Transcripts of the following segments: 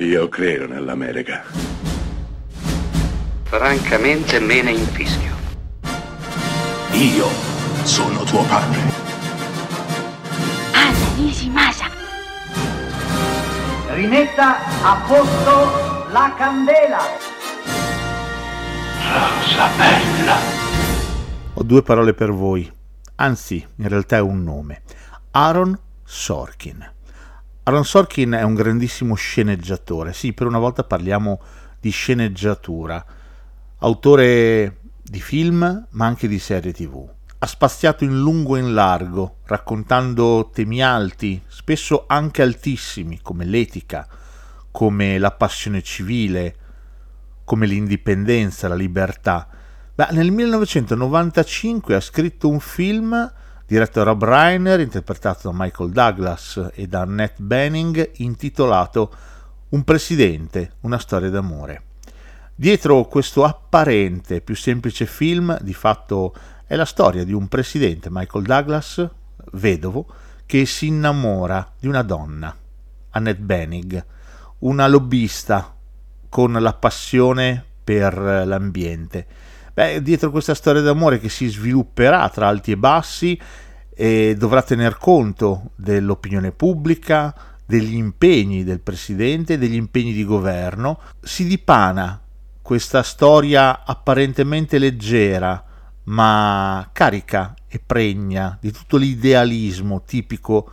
Io credo nell'America. Francamente me ne infischio. Io sono tuo padre. Anna Nishimasa. Rimetta a posto la candela. Rosa bella. Ho due parole per voi, anzi, in realtà è un nome. Aaron Sorkin. Aaron Sorkin è un grandissimo sceneggiatore, sì, per una volta parliamo di sceneggiatura, autore di film ma anche di serie tv. Ha spaziato in lungo e in largo, raccontando temi alti, spesso anche altissimi, come l'etica, come la passione civile, come l'indipendenza, la libertà. Beh, nel 1995 ha scritto un film diretto da Rob Reiner, interpretato da Michael Douglas e da Annette Benning, intitolato Un presidente, una storia d'amore. Dietro questo apparente più semplice film, di fatto è la storia di un presidente, Michael Douglas, vedovo, che si innamora di una donna, Annette Benning, una lobbista con la passione per l'ambiente Beh, dietro questa storia d'amore che si svilupperà tra alti e bassi e dovrà tener conto dell'opinione pubblica, degli impegni del presidente, degli impegni di governo, si dipana questa storia apparentemente leggera, ma carica e pregna di tutto l'idealismo tipico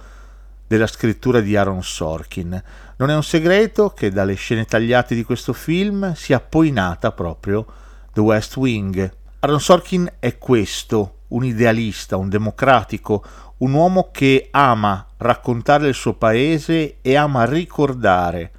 della scrittura di Aaron Sorkin. Non è un segreto che dalle scene tagliate di questo film sia poi nata proprio The West Wing. Aaron Sorkin è questo, un idealista, un democratico, un uomo che ama raccontare il suo paese e ama ricordare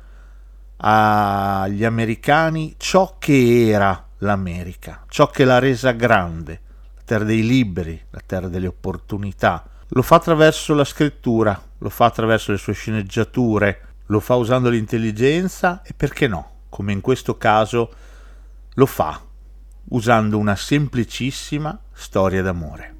agli americani ciò che era l'America, ciò che l'ha resa grande, la terra dei liberi, la terra delle opportunità. Lo fa attraverso la scrittura, lo fa attraverso le sue sceneggiature, lo fa usando l'intelligenza e perché no, come in questo caso, lo fa usando una semplicissima storia d'amore.